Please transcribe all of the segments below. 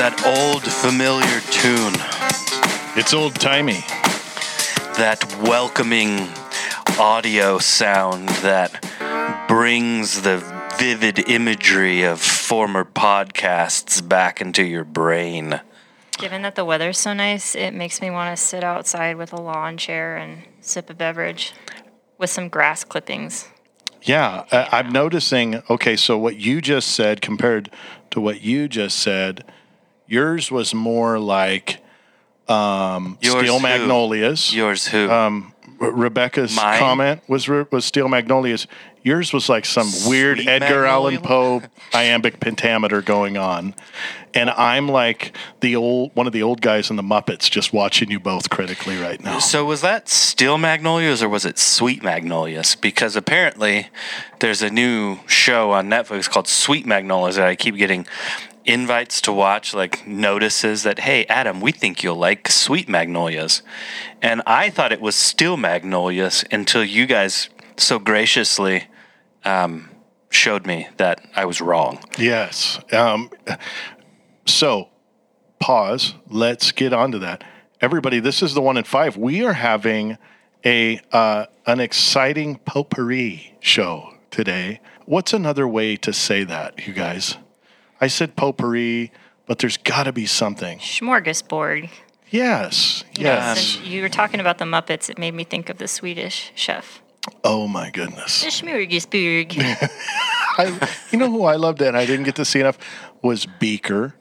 that old familiar tune, It's old timey. that welcoming audio sound that brings the vivid imagery of former podcasts back into your brain. Given that the weather's so nice, it makes me want to sit outside with a lawn chair and sip a beverage with some grass clippings. Yeah, uh, I'm noticing. Okay, so what you just said compared to what you just said, yours was more like um, Yours steel who? magnolias. Yours who? Um, Re- Rebecca's Mine? comment was re- was steel magnolias. Yours was like some weird Sweet Edgar Allan? Poe iambic pentameter going on, and I'm like the old one of the old guys in the Muppets, just watching you both critically right now. So was that Steel Magnolias or was it Sweet Magnolias? Because apparently there's a new show on Netflix called Sweet Magnolias that I keep getting invites to watch, like notices that, hey, Adam, we think you'll like Sweet Magnolias. And I thought it was still Magnolias until you guys so graciously um, showed me that I was wrong. Yes. Um, so, pause. Let's get on to that. Everybody, this is the one in five. We are having a uh, an exciting potpourri show today. What's another way to say that, you guys? I said potpourri, but there's got to be something. Smorgasbord. Yes. Know, Yes. you were talking about the Muppets, it made me think of the Swedish chef. Oh my goodness. Smorgasbord. I, you know who I loved and I didn't get to see enough was Beaker.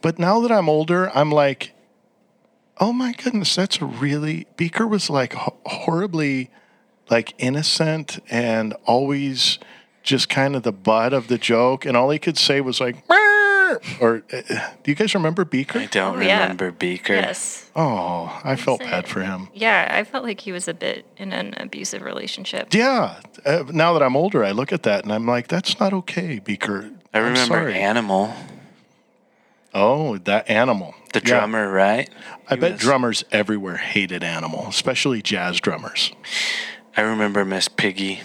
But now that I'm older, I'm like, oh my goodness, that's really Beaker was like ho- horribly like innocent and always just kind of the butt of the joke, and all he could say was like, "Meow." or uh, do you guys remember Beaker? I don't Oh, yeah. remember Beaker. yes. Oh, I felt say bad for him. Yeah, I felt like he was a bit in an abusive relationship. Yeah, uh, now that I'm older, I look at that and I'm like, that's not okay, Beaker. I remember. Animal, Oh, that animal. the Yeah. drummer, right? I He bet was- drummers everywhere hated Animal, especially jazz drummers. I remember Miss Piggy.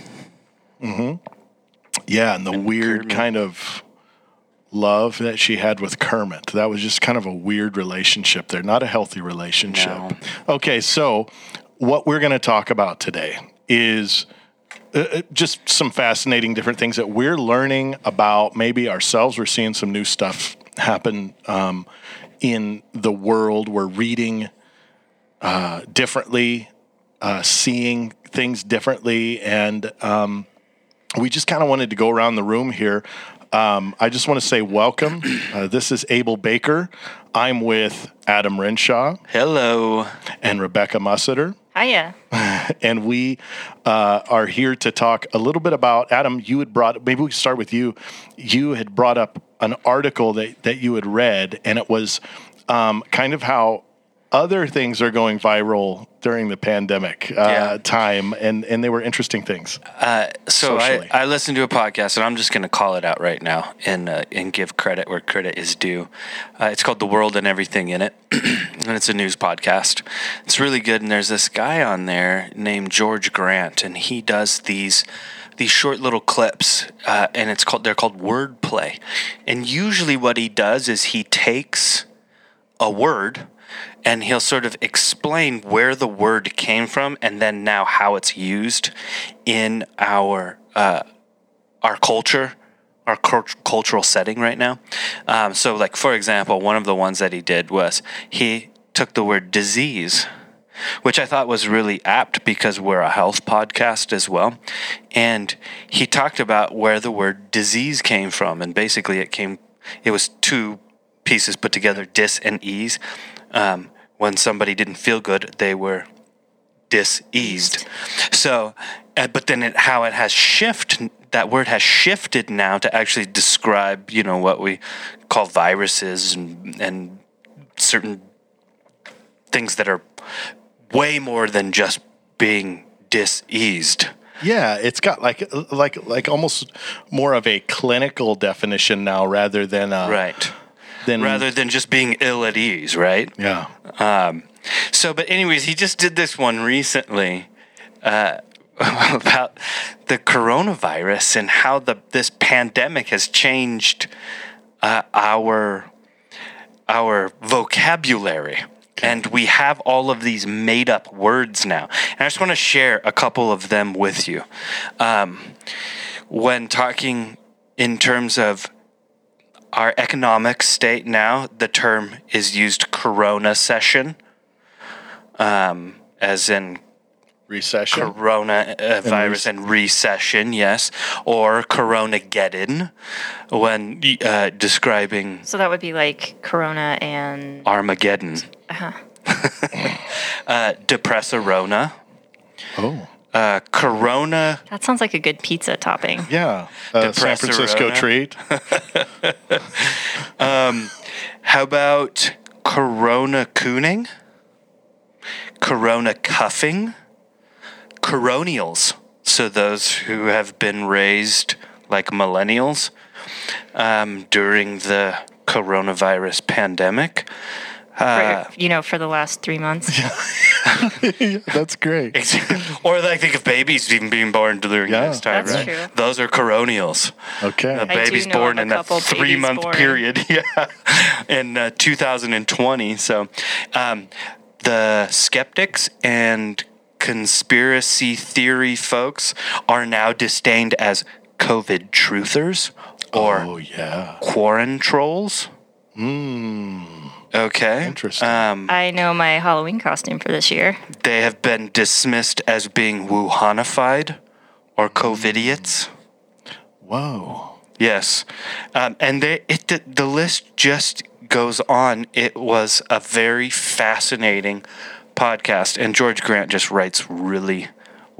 Yeah, and the weird Kermit. kind of love that she had with Kermit. That was just kind of a weird relationship there, not a healthy relationship. No. Okay, so what we're going to talk about today is uh, uh, just some fascinating different things that we're learning about maybe ourselves. We're seeing some new stuff happen um, in the world. We're reading uh, differently, uh, seeing things differently, and um, we just kind of wanted to go around the room here. Um, I just want to say welcome. Uh, this is Abel Baker. I'm with Adam Renshaw Hello. and Rebecca Musseter Hiya. and we uh, are here to talk a little bit about Adam. You had brought maybe we could start with you. You had brought up an article that that you had read, and it was um, kind of how other things are going viral during the pandemic uh, Yeah. time, and and they were interesting things. Uh, so I, Socially. I listened to a podcast, and I'm just going to call it out right now and uh, and give credit where credit is due. Uh, it's called "The World and Everything in It," and it's a news podcast. It's really good, and there's this guy on there named George Grant, and he does these these short little clips, uh, and it's called they're called wordplay. And usually, what he does is he takes a word and he'll sort of explain where the word came from and then now how it's used in our uh, our culture our cult- cultural setting right now um, so like for example one of the ones that he did was he took the word disease which I thought was really apt because we're a health podcast as well. And he talked about where the word disease came from. And basically, it came, it was two pieces put together, dis and ease. Um, when somebody didn't feel good, they were diseased. So, uh, but then it, how it has shifted, that word has shifted now to actually describe, you know, what we call viruses and, and certain things that are way more than just being diseased. Yeah, it's got like like like almost more of a clinical definition now rather than uh, Right. Than Rather than just being ill at ease, right? yeah. Um, so, but anyways, he just did this one recently uh, about the coronavirus and how the this pandemic has changed uh, our our vocabulary. And we have all of these made up words now. And I just want to share a couple of them with you. Um, when talking in terms of our economic state now, the term is used corona session, um, as in Recession. corona uh, virus and recession, yes, or corona geddon when uh, describing So that would be like Corona and Armageddon. uh, depressarona, oh. Uh, corona that sounds like a good pizza topping. Yeah. Uh, San Francisco Depressarona. treat. How about corona cooning? Corona cuffing? Coronials. So those who have been raised like millennials um, during the coronavirus pandemic. Uh, for, you know, for the last three months. That's great. or I think of babies even being born during Yeah. this time, That's right? true. Those are coronials. Okay. A do baby's born a in that three month born. period, yeah, in uh, 2020. So, um, the skeptics and conspiracy theory folks are now disdained as COVID truthers or oh, yeah. quarantine trolls. Okay. Interesting. Um, I know my Halloween costume for this year. they have been dismissed as being Wuhanified or COVIDiots. Whoa. Yes, um, and they, it the, the list just goes on. It was a very fascinating podcast, and George Grant just writes really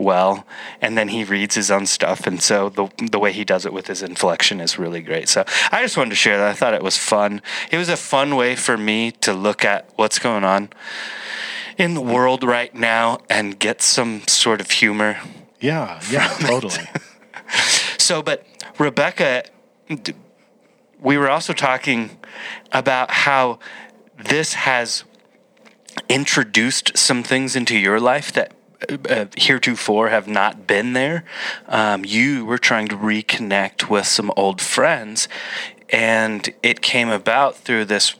well, and then he reads his own stuff, and so the the way he does it with his inflection is really great. So I just wanted to share that. I thought it was fun. It was a fun way for me to look at what's going on in the world right now and get some sort of humor Yeah. Yeah. totally. So, but Rebecca, we were also talking about how this has introduced some things into your life that uh, heretofore have not been there. Um, you were trying to reconnect with some old friends, and it came about through this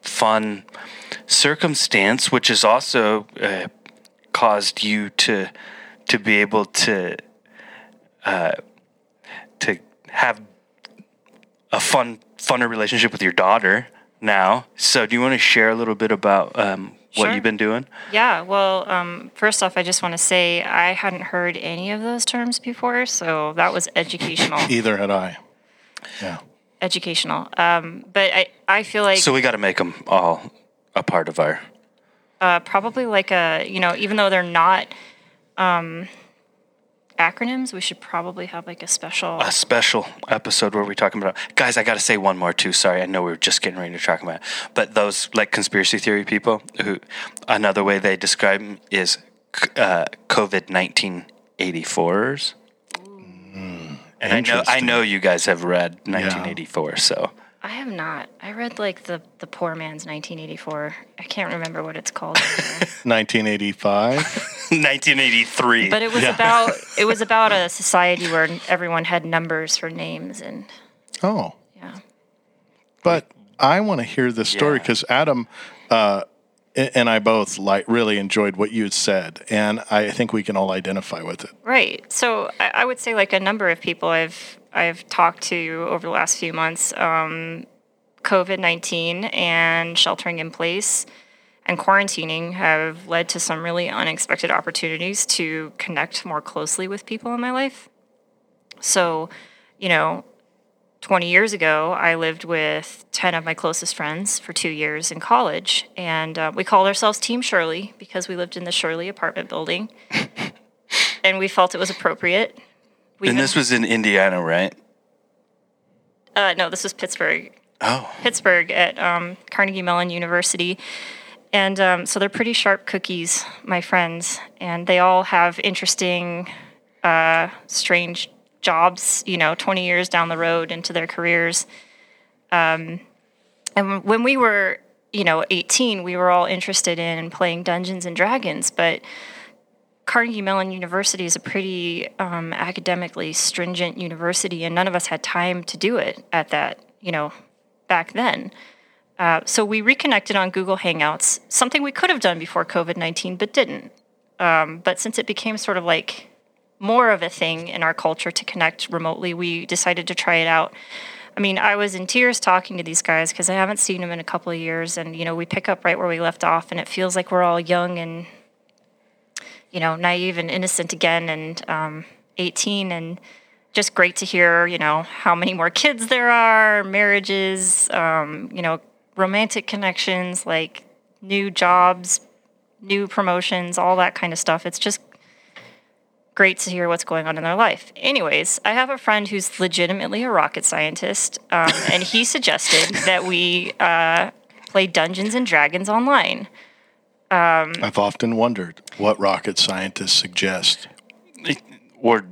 fun circumstance, which has also uh, caused you to to be able to uh, to have a fun funner relationship with your daughter now. So, do you want to share a little bit about um, what Sure. you've been doing? Yeah, well, um, first off, I just want to say I hadn't heard any of those terms before, so that was educational. Either had I. Yeah. educational. Um, but I, I feel like So we got to make them all a part of our. uh, probably like a, you know, even though they're not um, acronyms, we should probably have like a special. A special episode where we're talking about guys. I got to say one more too. Sorry, I know we were just getting ready to talk about, it. but those like conspiracy theory people who another way they describe 'em is uh, COVID nineteen eighty fours. And I know I know you guys have read 1984, so I have not. I read like the the poor man's 1984. I can't remember what it's called. 1985. 1983. but it was about it was about a society where everyone had numbers for names and Oh. yeah. But I want to hear this story Yeah. because Adam uh, and I both like really enjoyed what you had said, and I think we can all identify with it. Right. So I, I would say like a number of people I've I've talked to over the last few months, um, COVID nineteen and sheltering in place and quarantining have led to some really unexpected opportunities to connect more closely with people in my life. So, you know, 20 years ago, I lived with 10 of my closest friends for two years in college. And uh, we called ourselves Team Shirley because we lived in the Shirley apartment building. and we felt it was appropriate. We and this was in Indiana, right? uh, no, this was Pittsburgh. Oh, Pittsburgh at um, Carnegie Mellon University. And um, so they're pretty sharp cookies, my friends. And they all have interesting, uh, strange jobs, you know, 20 years down the road into their careers. Um, and when we were, you know, 18, we were all interested in playing Dungeons and Dragons. But Carnegie Mellon University is a pretty um, academically stringent university, and none of us had time to do it at that, you know, back then. Uh, so we reconnected on Google Hangouts, something we could have done before COVID 19, but didn't. Um, but since it became sort of like more of a thing in our culture to connect remotely, we decided to try it out. I mean, I was in tears talking to these guys because I haven't seen them in a couple of years, and you know, we pick up right where we left off, and it feels like we're all young and you know, naive and innocent again, and um, 18, and just great to hear, you know, how many more kids there are, marriages, um, you know, romantic connections, like new jobs, new promotions, all that kind of stuff. It's just great to hear what's going on in their life. Anyways, I have a friend who's legitimately a rocket scientist, um, and he suggested that we uh, play Dungeons and Dragons online. I've often wondered what rocket scientists suggest. or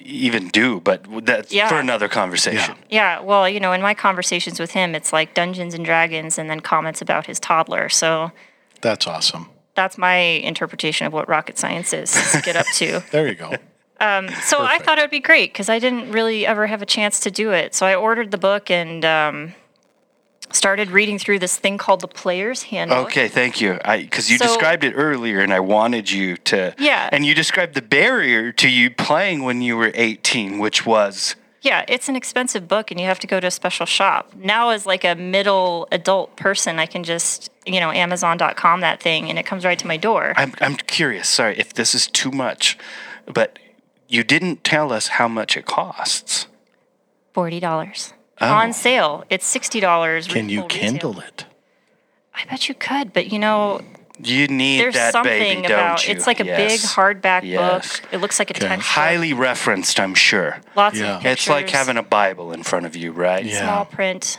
even do, but that's Yeah. for another conversation. Yeah, well, you know, in my conversations with him, it's like Dungeons and Dragons and then comments about his toddler. So That's awesome. that's my interpretation of what rocket science is, is get up to. There you go. So I thought it would be great because I didn't really ever have a chance to do it. So I ordered the book and um, started reading through this thing called the Player's Handbook. Okay, thank you. I because you So- described it earlier, and I wanted you to. Yeah. And you described the barrier to you playing when you were 18, which was Yeah, it's an expensive book and you have to go to a special shop. Now, as like a middle adult person, I can just, you know, Amazon.com that thing and it comes right to my door. I'm I'm curious. Sorry if this is too much, but you didn't tell us how much it costs. $40. Oh. On sale. It's $60. Can you full retail. kindle it? I bet you could, but you know, You need there's that something baby, about don't you? it's like a Yes. big hardback Yes. book. It looks like a Okay. textbook. Highly referenced, I'm sure. Lots Yeah. of pictures. It's like having a Bible in front of you, right? Yeah. small print.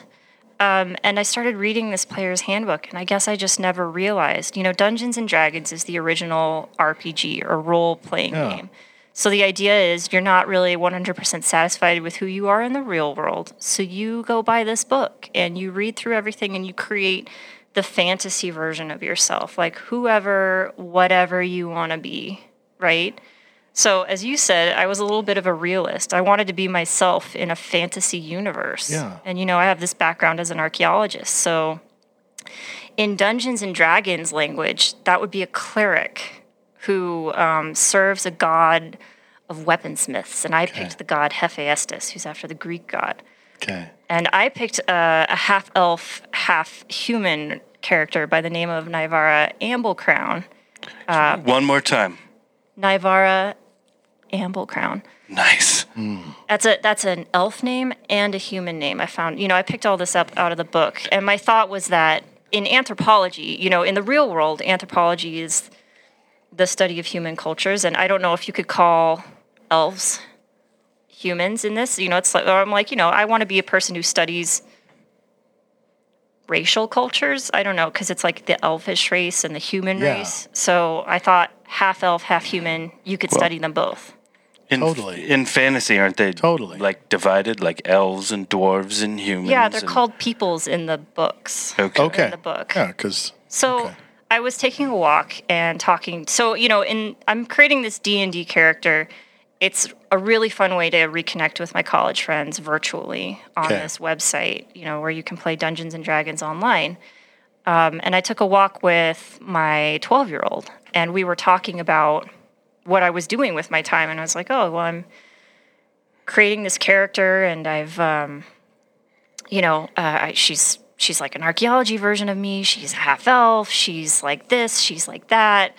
Um, and I started reading this player's handbook, and I guess I just never realized. You know, Dungeons and Dragons is the original RPG or role playing Yeah. game. So the idea is you're not really 100% satisfied with who you are in the real world. So you go buy this book and you read through everything and you create the fantasy version of yourself, like whoever, whatever you want to be, right? So, as you said, I was a little bit of a realist. I wanted to be myself in a fantasy universe. Yeah. And, you know, I have this background as an archaeologist. So, in Dungeons and Dragons language, that would be a cleric who um, serves a god of weaponsmiths. And I picked the god Hephaestus, who's after the Greek god. Okay. And I picked a, a half elf, half human character by the name of Nivara Amblecrown. One more time. Nivara Amblecrown. Nice. That's a that's an elf name and a human name. I found, you know, I picked all this up out of the book, and my thought was that in anthropology, you know, in the real world, anthropology is the study of human cultures, and I don't know if you could call elves humans in this. You know, it's like or I'm like, you know, I want to be a person who studies racial cultures. I don't know because it's like the elfish race and the human Yeah. race. So I thought half elf, half human. You could study them both. In, Totally. In fantasy, aren't they Totally. like divided, like elves and dwarves and humans? Yeah, they're and- called peoples in the books. Okay. Okay. in the book. Yeah, because So Okay. I was taking a walk and talking. So you know, in I'm creating this D and D character. It's a really fun way to reconnect with my college friends virtually on Okay. this website. You know, where you can play Dungeons and Dragons online. Um, and I took a walk with my 12 year old, and we were talking about what I was doing with my time. And I was like, oh, well, I'm creating this character, and I've um, you know, uh, I, she's she's like an archaeology version of me. She's half elf. She's like this. She's like that.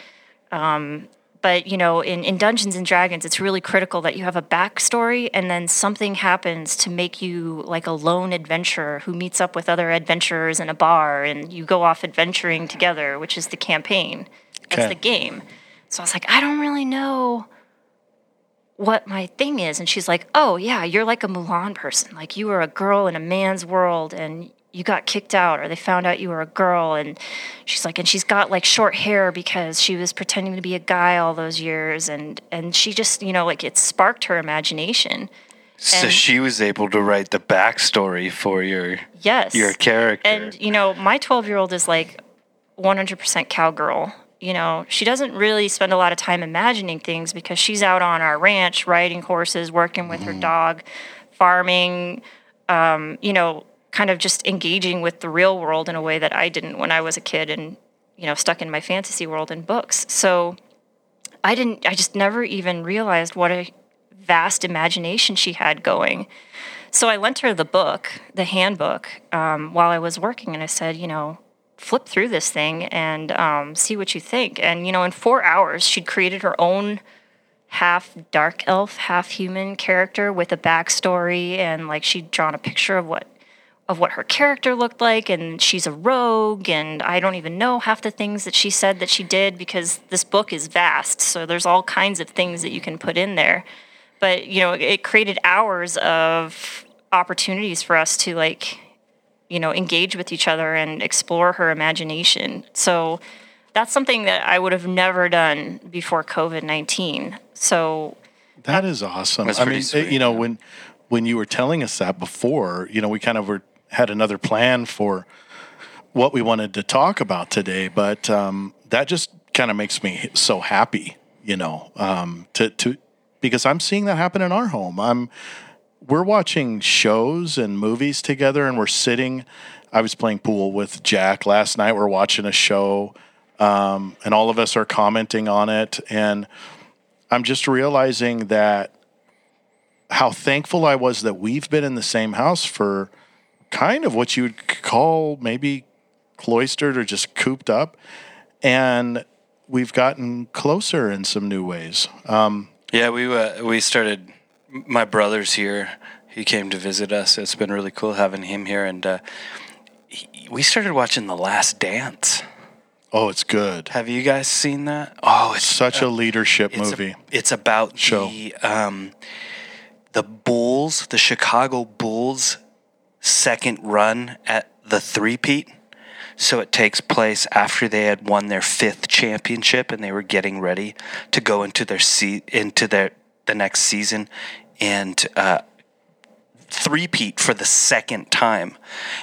Um, but you know, in, in Dungeons and Dragons, it's really critical that you have a backstory, and then something happens to make you like a lone adventurer who meets up with other adventurers in a bar, and you go off adventuring together, which is the campaign. That's Okay. the game. So I was like, I don't really know what my thing is. And she's like, Oh, yeah, you're like a Mulan person. Like you are a girl in a man's world and you got kicked out, or they found out you were a girl. And she's like, And she's got like short hair because she was pretending to be a guy all those years. And, and she just, you know, like it sparked her imagination. So and- she was able to write the backstory for your Yes. your character. And you know, my 12 year old is like 100% cowgirl. You know, she doesn't really spend a lot of time imagining things because she's out on our ranch riding horses, working with her dog, farming. Um, you know, kind of just engaging with the real world in a way that I didn't when I was a kid and you know stuck in my fantasy world in books. So I didn't I just never even realized what a vast imagination she had going. So I lent her the book, the handbook, um, while I was working, and I said, you know, flip through this thing and um, see what you think. And you know, in four hours, she'd created her own half dark elf, half human character with a backstory, and like she'd drawn a picture of what of what her character looked like and she's a rogue and I don't even know half the things that she said that she did because this book is vast so there's all kinds of things that you can put in there but you know it created hours of opportunities for us to like you know engage with each other and explore her imagination so that's something that I would have never done before COVID-19 so That is awesome. That's I pretty mean, sweet, you know, yeah. when when you were telling us that before, you know, we kind of were had another plan for what we wanted to talk about today, but um, that just kind of makes me so happy, you know, um, to to because I'm seeing that happen in our home. I'm we're watching shows and movies together, and we're sitting. I was playing pool with Jack last night. We're watching a show, um, and all of us are commenting on it, and I'm just realizing that how thankful I was that we've been in the same house for kind of what you would call maybe cloistered or just cooped up. And we've gotten closer in some new ways. Um, Yeah, we uh, we started. My brother's here. He came to visit us. It's been really cool having him here, and uh, he, we started watching The Last Dance. oh, it's good. Have you guys seen that? Oh, it's Such a leadership it's a- movie. it's about Show. the um, the Bulls, the Chicago Bulls, second run at the three-peat. So it takes place after they had won their fifth championship and they were getting ready to go into their se- into their the next season and uh, three-peat for the second time.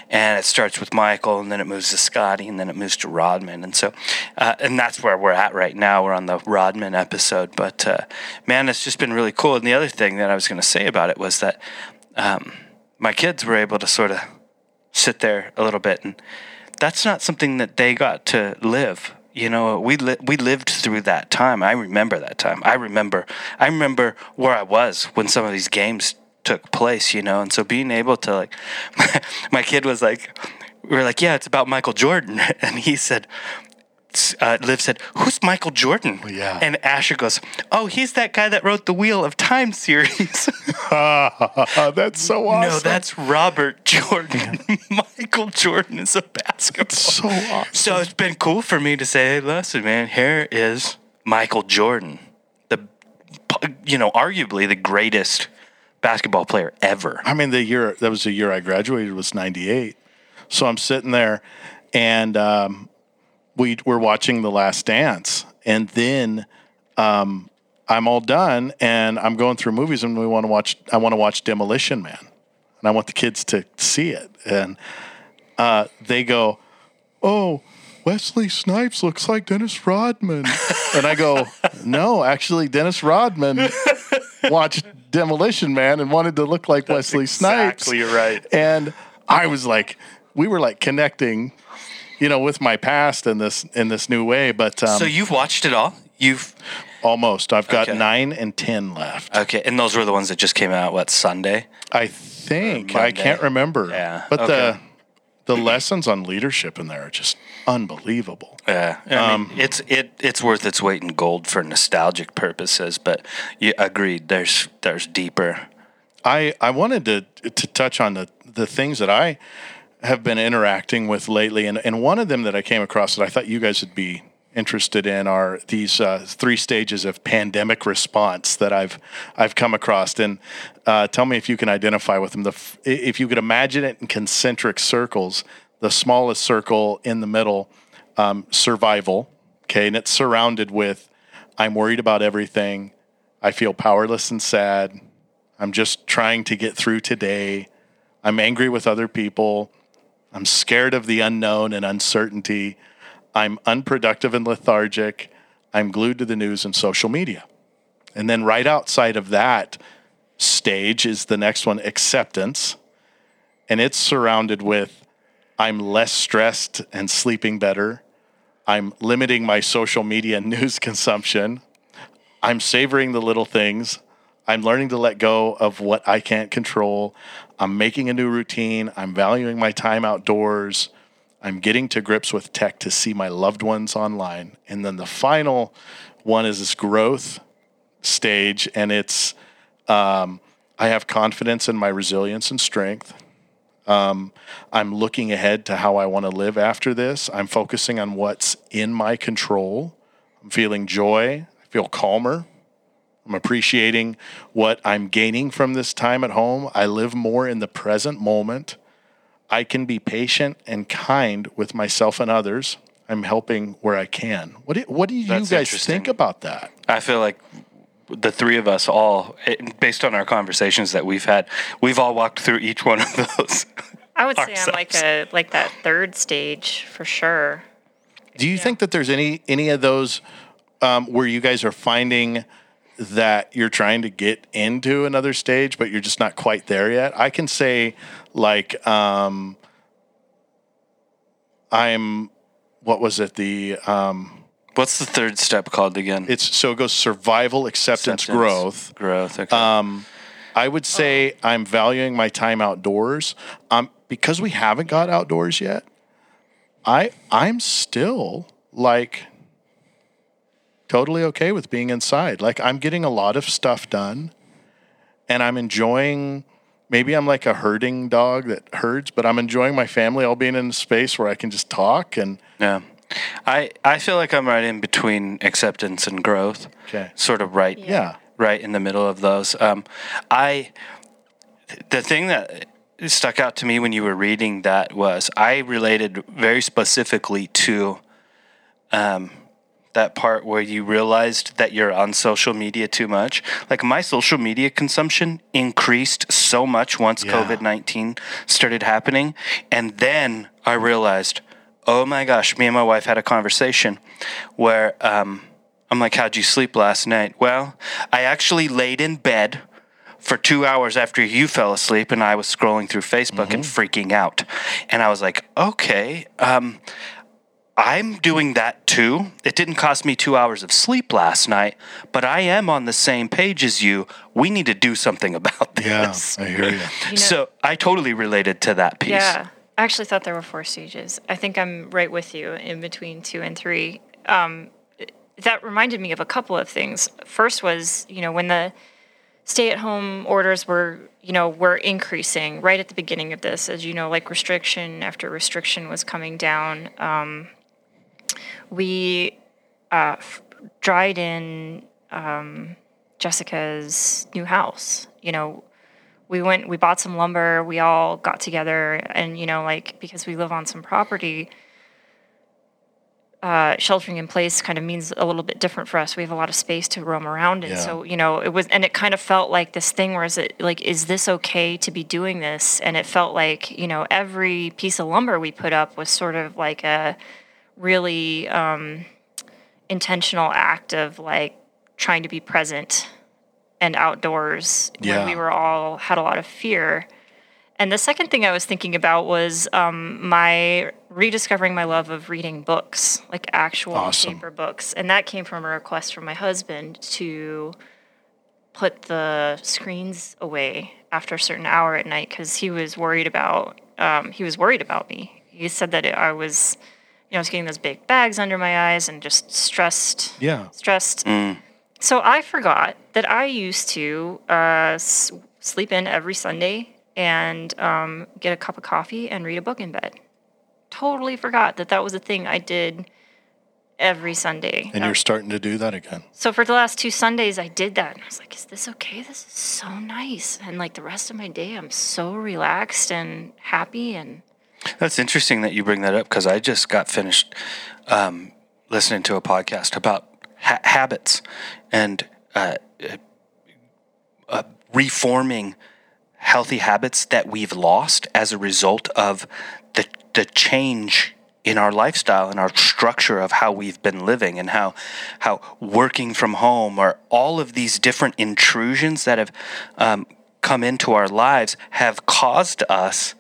And it starts with Michael, and then it moves to Scottie, and then it moves to Rodman. And so, uh, and that's where we're at right now. We're on the Rodman episode. But uh, man, it's just been really cool. And the other thing that I was going to say about it was that um, my kids were able to sort of sit there a little bit. And that's not something that they got to live. You know, we li- we lived through that time. I remember that time. I remember I remember where I was when some of these games took place. You know, and so being able to like, my kid was like, we were like, yeah, it's about Michael Jordan, and he said. Uh, Liv said, "Who's Michael Jordan?" Yeah. and Asher goes, "Oh, he's that guy that wrote the Wheel of Time series." that's so awesome. No, that's Robert Jordan. Michael Jordan is a basketball. so awesome. So it's been cool for me to say, hey, listen, man, here is Michael Jordan, the, you know, arguably the greatest basketball player ever. I mean, the year that was the year I graduated was '98. So I'm sitting there, and um, we we're watching The Last Dance, and then um, I'm all done, and I'm going through movies, and we want to watch. I want to watch Demolition Man, and I want the kids to see it, and uh, they go, "Oh." Wesley Snipes looks like Dennis Rodman. and I go, no, actually, Dennis Rodman watched Demolition Man and wanted to look like Wesley Snipes. exactly you're right. And I was like, we were like connecting, you know, with my past in this in this new way. But um, So you've watched it all? You've almost, I've got Okay. nine and ten left. okay, and those were the ones that just came out. What Sunday? I think I can't remember. Yeah, but okay. the the lessons on leadership in there are just unbelievable. Yeah, I mean, it's it it's worth its weight in gold for nostalgic purposes. But you agreed. There's there's deeper. I, I wanted to to touch on the, the things that I have been interacting with lately, and, and one of them that I came across that I thought you guys would be interested in are these uh, three stages of pandemic response that I've I've come across. And uh, tell me if you can identify with them. The f- if you could imagine it in concentric circles, the smallest circle in the middle, um, survival. Okay, and it's surrounded with I'm worried about everything. I feel powerless and sad. I'm just trying to get through today. I'm angry with other people. I'm scared of the unknown and uncertainty. I'm unproductive and lethargic. I'm glued to the news and social media. And then right outside of that stage is the next one acceptance. and it's surrounded with I'm less stressed and sleeping better. I'm limiting my social media news consumption. I'm savoring the little things. I'm learning to let go of what I can't control. I'm making a new routine. I'm valuing my time outdoors. I'm getting to grips with tech to see my loved ones online. And then the final one is this growth stage, and it's um, I have confidence in my resilience and strength. Um, I'm looking ahead to how I want to live after this. I'm focusing on what's in my control. I'm feeling joy. I feel calmer. I'm appreciating what I'm gaining from this time at home. I live more in the present moment. I can be patient and kind with myself and others. I'm helping where I can. What do, what do you That's guys think about that? I feel like the three of us all, based on our conversations that we've had, we've all walked through each one of those. I would say I'm like a like that third stage for sure. Do you think that there's any any of those um, where you guys are finding that you're trying to get into another stage, but you're just not quite there yet? I can say, like, um, I'm. What was it? The um, What's the third step called again? it's so it goes survival, acceptance, Acceptance, growth. Growth. Okay. Um, I would say I'm valuing my time outdoors. Um, because we haven't got outdoors yet. I I'm still like totally okay with being inside. Like I'm getting a lot of stuff done, and I'm enjoying. Maybe I'm like a herding dog that herds, but I'm enjoying my family all being in a space where I can just talk and yeah. I, I feel like I'm right in between acceptance and growth. Okay. Sort of right. yeah. right in the middle of those. Um, I the thing that stuck out to me when you were reading that was I related very specifically to um, that part where you realized that you're on social media too much. Like my social media consumption increased so much once Yeah. COVID nineteen started happening, and then I realized, oh my gosh, me and my wife had a conversation where. Um, I'm like, how'd you sleep last night? Well, I actually laid in bed for two hours after you fell asleep, and I was scrolling through Facebook and freaking out. And I was like, okay, um, I'm doing that too. It didn't cost me two hours of sleep last night, but I am on the same page as you. We need to do something about this. Yeah, this. I hear you. You know, so I totally related to that piece. Yeah. I actually thought there were four stages. I think I'm right with you in between two and three. Um, that reminded me of a couple of things. First was, you know, when the stay at home orders were, you know, were increasing right at the beginning of this, as you know, like restriction after restriction was coming down. Um, we uh, f- dried in um, Jessica's new house. You know, we went, we bought some lumber, we all got together, and, you know, like, because we live on some property, uh, sheltering in place kind of means a little bit different for us. We have a lot of space to roam around in. Yeah. So, you know, it was, and it kind of felt like this thing where is it like, is this okay to be doing this? And it felt like, you know, every piece of lumber we put up was sort of like a really um, intentional act of like trying to be present and outdoors Yeah. when we were all had a lot of fear. And the second thing I was thinking about was um, my rediscovering my love of reading books, like actual Awesome. paper books. And that came from a request from my husband to put the screens away after a certain hour at night because he was worried about um, he was worried about me. He said that I was, you know, I was getting those big bags under my eyes and just stressed Yeah. stressed. So I forgot that I used to uh, s- sleep in every Sunday and um, get a cup of coffee and read a book in bed. Totally forgot that that was a thing I did every Sunday. And Uh, you're starting to do that again. so for the last two Sundays, I did that. And I was like, is this okay? This is so nice. And like the rest of my day, I'm so relaxed and happy. And That's interesting that you bring that up because I just got finished um, listening to a podcast about ha- habits and uh, uh, uh, reforming healthy habits that we've lost as a result of the the change in our lifestyle and our structure of how we've been living and how how working from home or all of these different intrusions that have um, come into our lives have caused us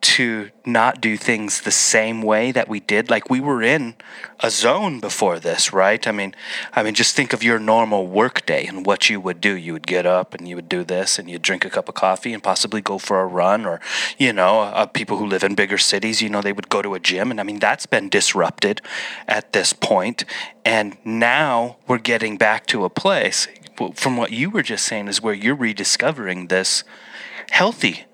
to not do things the same way that we did. Like we were in a zone before this right? I mean i mean just think of your normal work day and what you would do. You would get up and you would do this and you'd drink a cup of coffee and possibly go for a run or you know uh, people who live in bigger cities you know they would go to a gym. And i mean that's been disrupted at this point. And now we're getting back to a place from what you were just saying is where you're rediscovering this healthy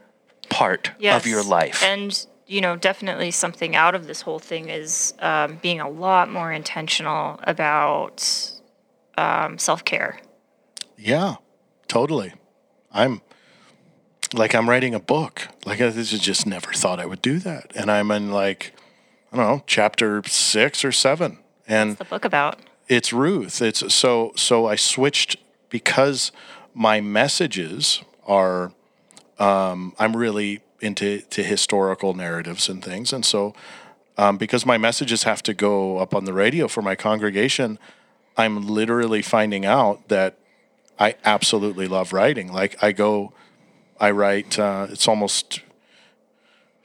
part Yes. of your life. And you know, definitely something out of this whole thing is um, being a lot more intentional about um, self care. Yeah, totally. I'm like I'm writing a book. Like I just just never thought I would do that, and I'm in like I don't know chapter six or seven, and What's the book about? it's Ruth. It's so so I switched because my messages are um, I'm really into to historical narratives and things, and so um, because my messages have to go up on the radio for my congregation, I'm literally finding out that I absolutely love writing. Like I go, I write. Uh, it's almost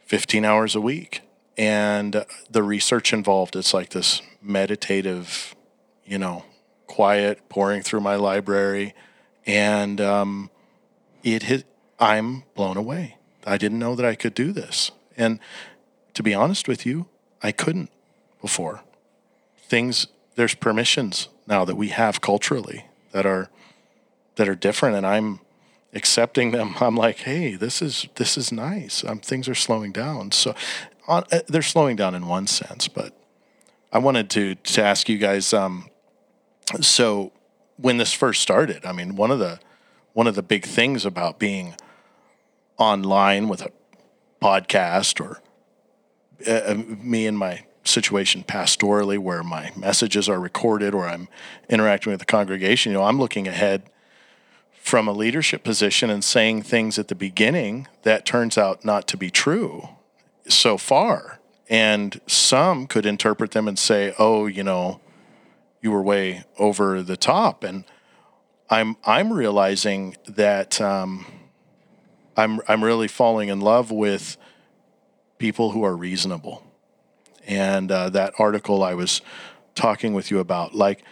15 hours a week, and the research involved. It's like this meditative you know, quiet, pouring through my library, and um, it hit. I'm blown away. I didn't know that I could do this, and to be honest with you, I couldn't before. Things there's permissions now that we have culturally that are that are different, and I'm accepting them. I'm like, hey, this is this is nice. Um, things are slowing down. So, on, uh, they're slowing down in one sense, but I wanted to to ask you guys. Um, so when this first started, I mean, one of the one of the big things about being online with a podcast or uh, me and my situation pastorally where my messages are recorded or I'm interacting with the congregation, you know, I'm looking ahead from a leadership position and saying things at the beginning that turns out not to be true so far. And some could interpret them and say, oh, you know, you were way over the top. And I'm I'm realizing that um, I'm I'm really falling in love with people who are reasonable. And uh, that article I was talking with you about, like,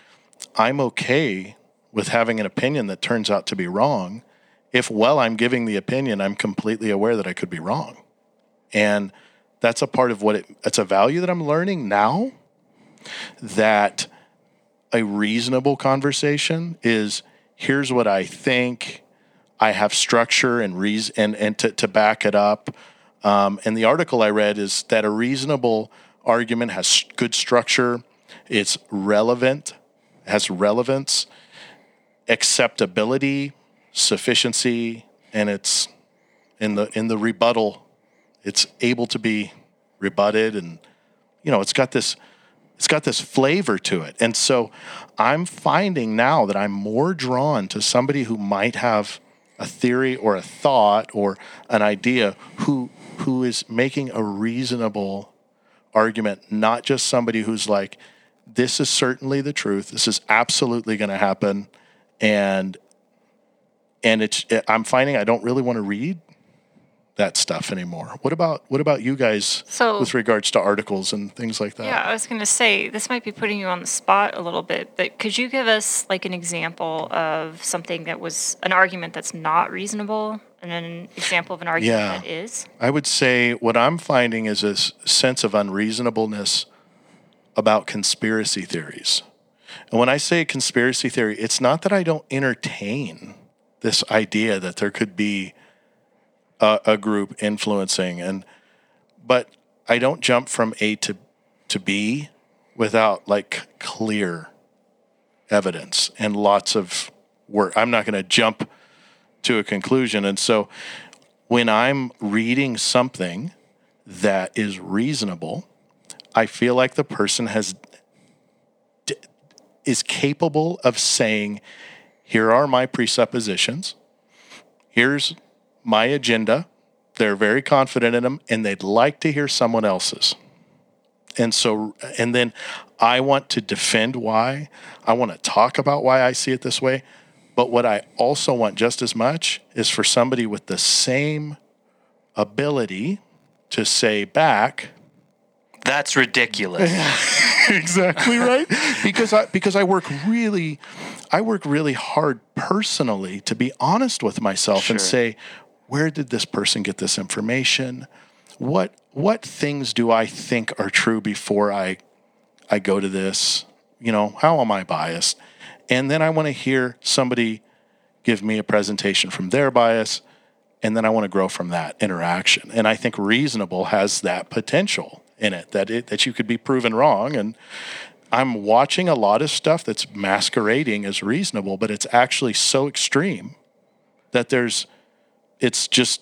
I'm okay with having an opinion that turns out to be wrong if while I'm giving the opinion, I'm completely aware that I could be wrong. And that's a part of what it, it's a value that I'm learning now that a reasonable conversation is here's what I think. I have structure and reason and, and to, to back it up. Um, and the article I read is that a reasonable argument has good structure, it's relevant, has relevance, acceptability, sufficiency, and it's in the in the rebuttal, it's able to be rebutted and you know, it's got this it's got this flavor to it. And so I'm finding now that I'm more drawn to somebody who might have a theory or a thought or an idea who who is making a reasonable argument, not just somebody who's like, this is certainly the truth. This is absolutely going to happen. And and it's I'm finding I don't really want to read that stuff anymore. What about what about you guys So- with regards to articles and things like that? Yeah, I was going to say this might be putting you on the spot a little bit, but could you give us like an example of something that was an argument that's not reasonable and an example of an argument Yeah. that is? I would say what I'm finding is a sense of unreasonableness about conspiracy theories. And when I say conspiracy theory, it's not that I don't entertain this idea that there could be a, a group influencing and but I don't jump from A to to B without like clear evidence and lots of work. I'm not going to jump to a conclusion and so when I'm reading something that is reasonable, I feel like the person has is capable of saying, "Here are my presuppositions. Here's my agenda." They're very confident in them, and they'd like to hear someone else's. And so, and then I want to defend why. I want to talk about why I see it this way. But what I also want just as much is for somebody with the same ability to say back That's ridiculous. exactly right because I because I work really I work really hard personally to be honest with myself and say where did this person get this information what what things do I think are true before I I go to this you know how am I biased and then I want to hear somebody give me a presentation from their bias and then I want to grow from that interaction. And I think reasonable has that potential in it that it that you could be proven wrong. And I'm watching a lot of stuff that's masquerading as reasonable, but it's actually so extreme that there's it's just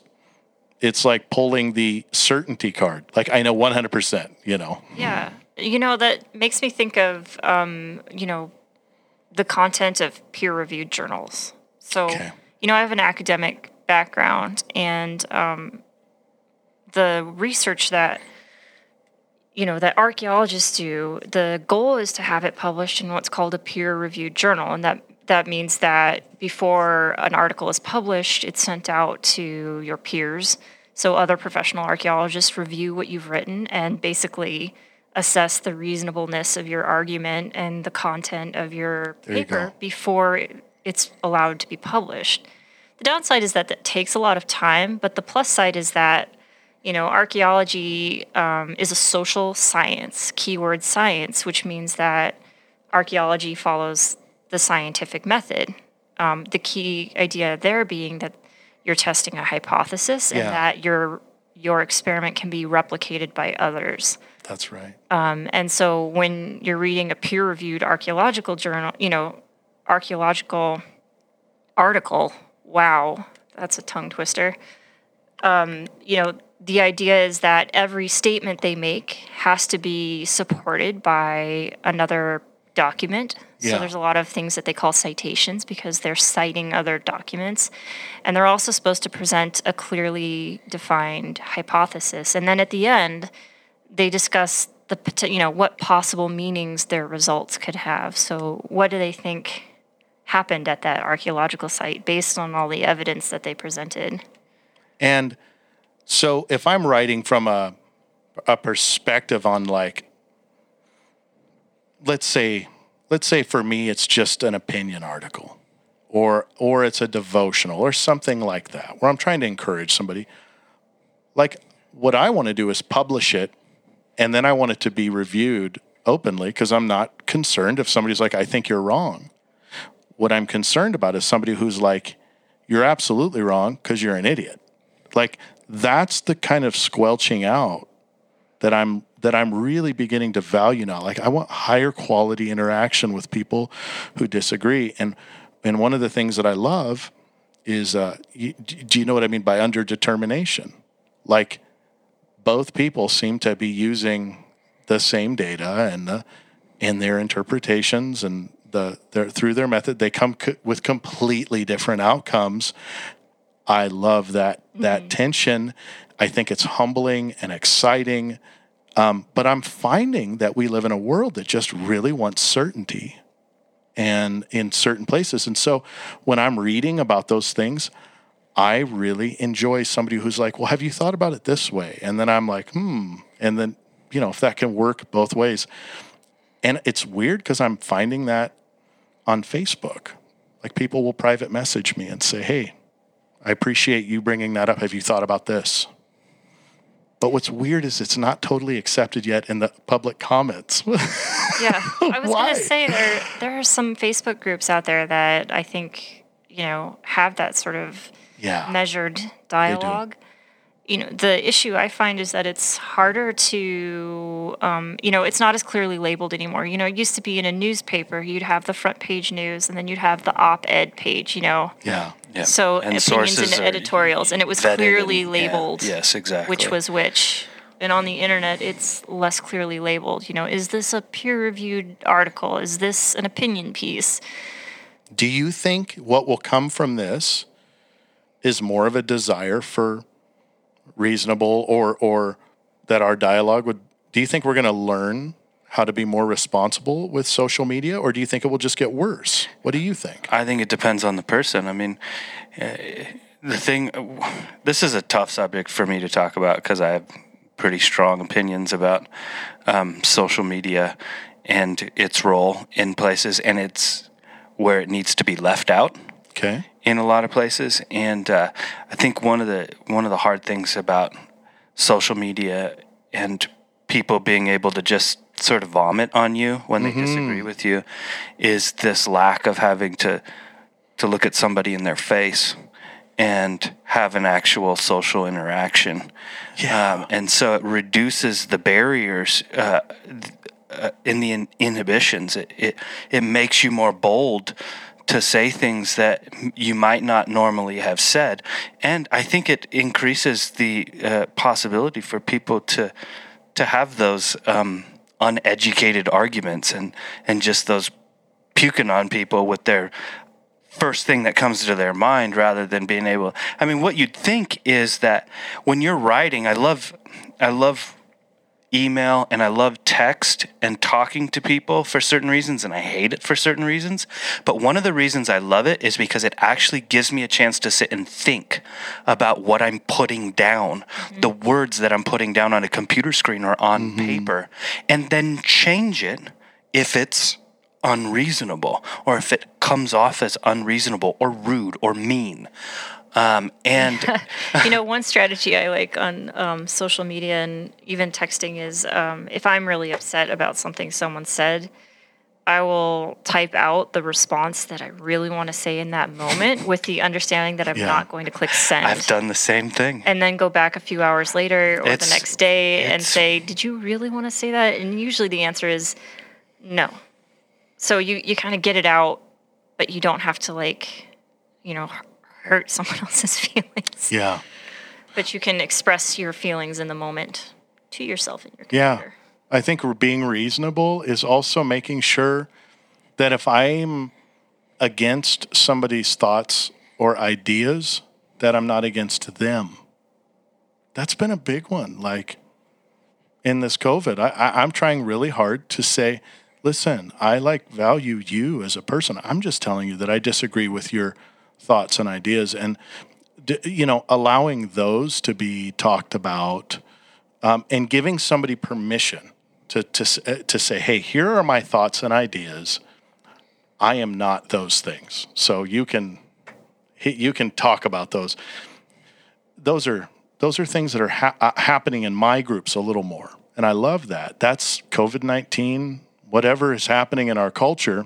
it's like pulling the certainty card. Like I know 100%, you know. Yeah. You know, that makes me think of, um, you know, the content of peer reviewed journals. So, Okay. you know, I have an academic background and um, the research that, you know, that archaeologists do, the goal is to have it published in what's called a peer reviewed journal. And that, that means that before an article is published, it's sent out to your peers. So other professional archaeologists review what you've written and basically assess the reasonableness of your argument and the content of your you paper go. before it's allowed to be published. The downside is that that takes a lot of time, but the plus side is that you know archaeology um, is a social science, keyword science, which means that archaeology follows the scientific method. Um, the key idea there being that you're testing a hypothesis and Yeah. that your your experiment can be replicated by others. That's right. And so when you're reading a peer reviewed archaeological journal, you know, archaeological article, wow, that's a tongue twister. Um, you know, the idea is that every statement they make has to be supported by another document. Yeah. So there's a lot of things that they call citations because they're citing other documents. And they're also supposed to present a clearly defined hypothesis. And then at the end, they discuss the you know what possible meanings their results could have. So what do they think happened at that archaeological site based on all the evidence that they presented? And so if I'm writing from a a perspective on like let's say let's say for me it's just an opinion article or or it's a devotional or something like that where I'm trying to encourage somebody like what I want to do is publish it and then I want it to be reviewed openly because I'm not concerned if somebody's like I think you're wrong. What I'm concerned about is somebody who's like you're absolutely wrong because you're an idiot like that's the kind of squelching out that I'm that I'm really beginning to value now. Like I want higher quality interaction with people who disagree. And and one of the things that I love is uh, you, do you know what I mean by underdetermination? Like both people seem to be using the same data and the in their interpretations and the their, through their method they come co- with completely different outcomes I love that that tension. I think it's humbling and exciting. Um, but I'm finding that we live in a world that just really wants certainty, and in certain places. And so when I'm reading about those things, I really enjoy somebody who's like, "Well, have you thought about it this way?" And then I'm like, "Hmm." And then you know if that can work both ways. And it's weird because I'm finding that on Facebook. Like people will private message me and say, "Hey, I appreciate you bringing that up. Have you thought about this? But what's weird is it's not totally accepted yet in the public comments. Yeah, I was going to say there there are some Facebook groups out there that I think you know have that sort of yeah. measured dialogue. You know, the issue I find is that it's harder to, um, you know, it's not as clearly labeled anymore. You know, it used to be in a newspaper, you'd have the front page news, and then you'd have the op-ed page. You know, Yeah. Yeah. so And opinions and editorials, and it was clearly and- yeah, labeled. yes, exactly. Which was which. And on the internet, it's less clearly labeled. You know, is this a peer-reviewed article? Is this an opinion piece? Do you think what will come from this is more of a desire for reasonable or or that our dialogue would do you think we're going to learn how to be more responsible with social media or do you think it will just get worse? What do you think? I think it depends on the person. I mean, uh, the thing, this is a tough subject for me to talk about because I have pretty strong opinions about um, social media and its role in places, and it's where it needs to be left out Okay. in a lot of places. And uh, I think one of the one of the hard things about social media and people being able to just sort of vomit on you when they disagree with you is this lack of having to to look at somebody in their face and have an actual social interaction. Yeah. Um, and so it reduces the barriers uh, th- uh, in the in- inhibitions. It, it it makes you more bold to say things that you might not normally have said, and I think it increases the uh, possibility for people to to have those um, uneducated arguments and and just those puking on people with their first thing that comes to their mind rather than being able I mean what you'd think is that when you're writing I love I love email and I love text and talking to people for certain reasons and I hate it for certain reasons. But one of the reasons I love it is because it actually gives me a chance to sit and think about what I'm putting down mm-hmm. the words that I'm putting down on a computer screen or on mm-hmm. paper and then change it if it's unreasonable or if it comes off as unreasonable or rude or mean. Um, and you know, one strategy I like on um, social media and even texting is um, if I'm really upset about something someone said, I will type out the response that I really want to say in that moment with the understanding that I'm Yeah. not going to click send. I've done the same thing. and then go back a few hours later or It's- the next day and say, "Did you really want to say that?" And usually the answer is no. So you you kind of get it out, but you don't have to like, you know, hurt someone else's feelings. Yeah. But you can express your feelings in the moment to yourself and your Yeah. I think being reasonable is also making sure that if I'm against somebody's thoughts or ideas, that I'm not against them. That's been a big one. Like in this COVID, I, I, I'm trying really hard to say, listen, I like value you as a person. I'm just telling you that I disagree with your thoughts and ideas, and you know, allowing those to be talked about um, and giving somebody permission to to uh, to say, "Hey, here are my thoughts and ideas. I am not those things." So you can you can talk about those. Those are those are things that are ha- uh, happening in my groups a little more, and I love that. That's COVID nineteen. Whatever is happening in our culture,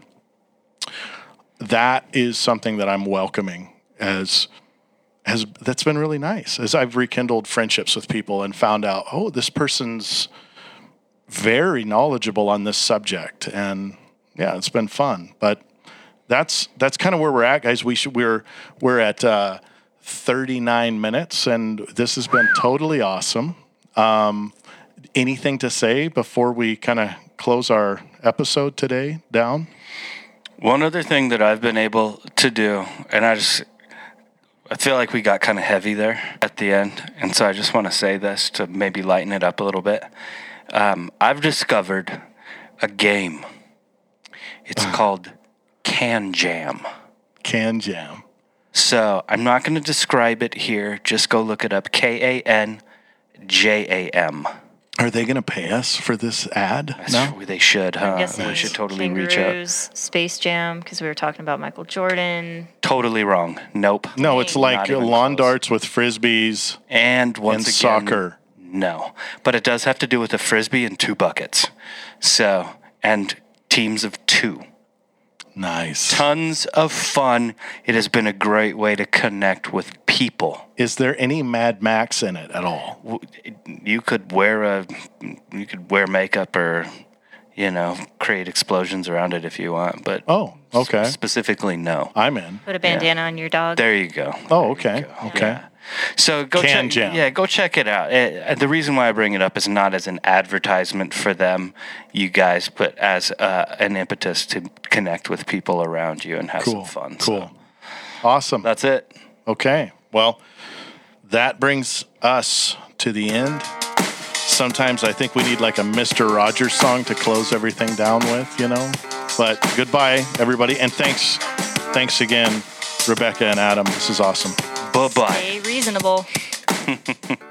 that is something that I'm welcoming as has that's been really nice as I've rekindled friendships with people and found out, oh, this person's very knowledgeable on this subject, and yeah, it's been fun. But that's that's kind of where we're at, guys. We should we're we're at uh, 39 minutes, and this has been totally awesome. Um, anything to say before we kind of close our episode today down? One other thing that I've been able to do, and I just I feel like we got kind of heavy there at the end, and so I just want to say this to maybe lighten it up a little bit. Um, I've discovered a game. It's called KanJam. Can jam. So I'm not going to describe it here. Just go look it up. K A N J A M. Are they going to pay us for this ad? No. They should, huh? I'm guessing We should totally reach out. Kangaroos, Space Jam, because we were talking about Michael Jordan. Totally wrong. Nope. No, it's Not like even lawn close. darts with frisbees And once and again, soccer. No, but it does have to do with a frisbee and two buckets. So, and teams of two. Nice. Tons of fun. It has been a great way to connect with people. Is there any Mad Max in it at all? You could wear a, you could wear makeup or, you know, create explosions around it if you want. But Oh, okay. specifically, no. I'm in. Put a bandana on your dog. There you go. Oh, okay. Okay. So go Can check. Jam. Yeah, go check it out. Uh, the reason why I bring it up is not as an advertisement for them, you guys, but as uh, an impetus to connect with people around you and have Cool. some fun. Cool. So Awesome. that's it. Okay. Well, that brings us to the end. Sometimes I think we need like a Mr. Rogers song to close everything down with, you know? But goodbye, everybody. And thanks, thanks again, Rebecca and Adam. This is awesome. Bye bye. Stay reasonable.